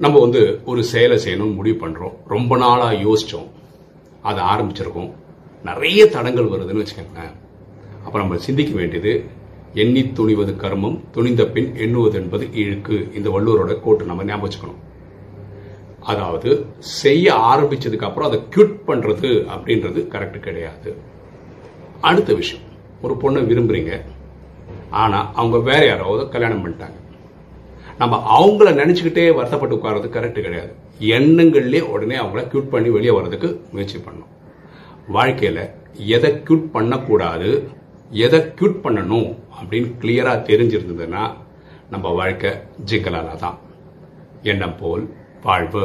நம்ம வந்து ஒரு செயலை செய்யணும்னு முடிவு பண்ணுறோம் ரொம்ப நாளாக யோசித்தோம் அதை ஆரம்பிச்சிருக்கோம். நிறைய தடங்கள் வருதுன்னு வச்சுக்கோங்களேன். அப்போ நம்ம சிந்திக்க வேண்டியது எண்ணி துணிவது கர்மம் துணிந்த பின் எண்ணுவது என்பது இழுக்கு. இந்த வள்ளுவரோட கோட்டு நம்ம ஞாபகம் வச்சுக்கணும். அதாவது செய்ய ஆரம்பிச்சதுக்கு அப்புறம் அதை கியூட் பண்றது அப்படின்றது கரெக்ட் கிடையாது. அடுத்த விஷயம். ஒரு பொண்ணை விரும்புறீங்க. ஆனா அவங்க வேற யாராவது கல்யாணம் பண்ணிட்டாங்க. நம்ம அவங்கள நினைச்சுக்கிட்டே வருத்தப்பட்டு உட்கார்றது கரெக்ட் கிடையாது. எண்ணங்கள்லேயே உடனே அவங்கள கியூட் பண்ணி வெளியே வர்றதுக்கு முயற்சி பண்ணணும். வாழ்க்கையில் எதை கியூட் பண்ணக்கூடாது எதை கியூட் பண்ணணும் அப்படின்னு கிளியரா தெரிஞ்சிருந்ததுன்னா நம்ம வாழ்க்கை ஜிங்கலால தான். எண்ணம் போல் வாழ்வு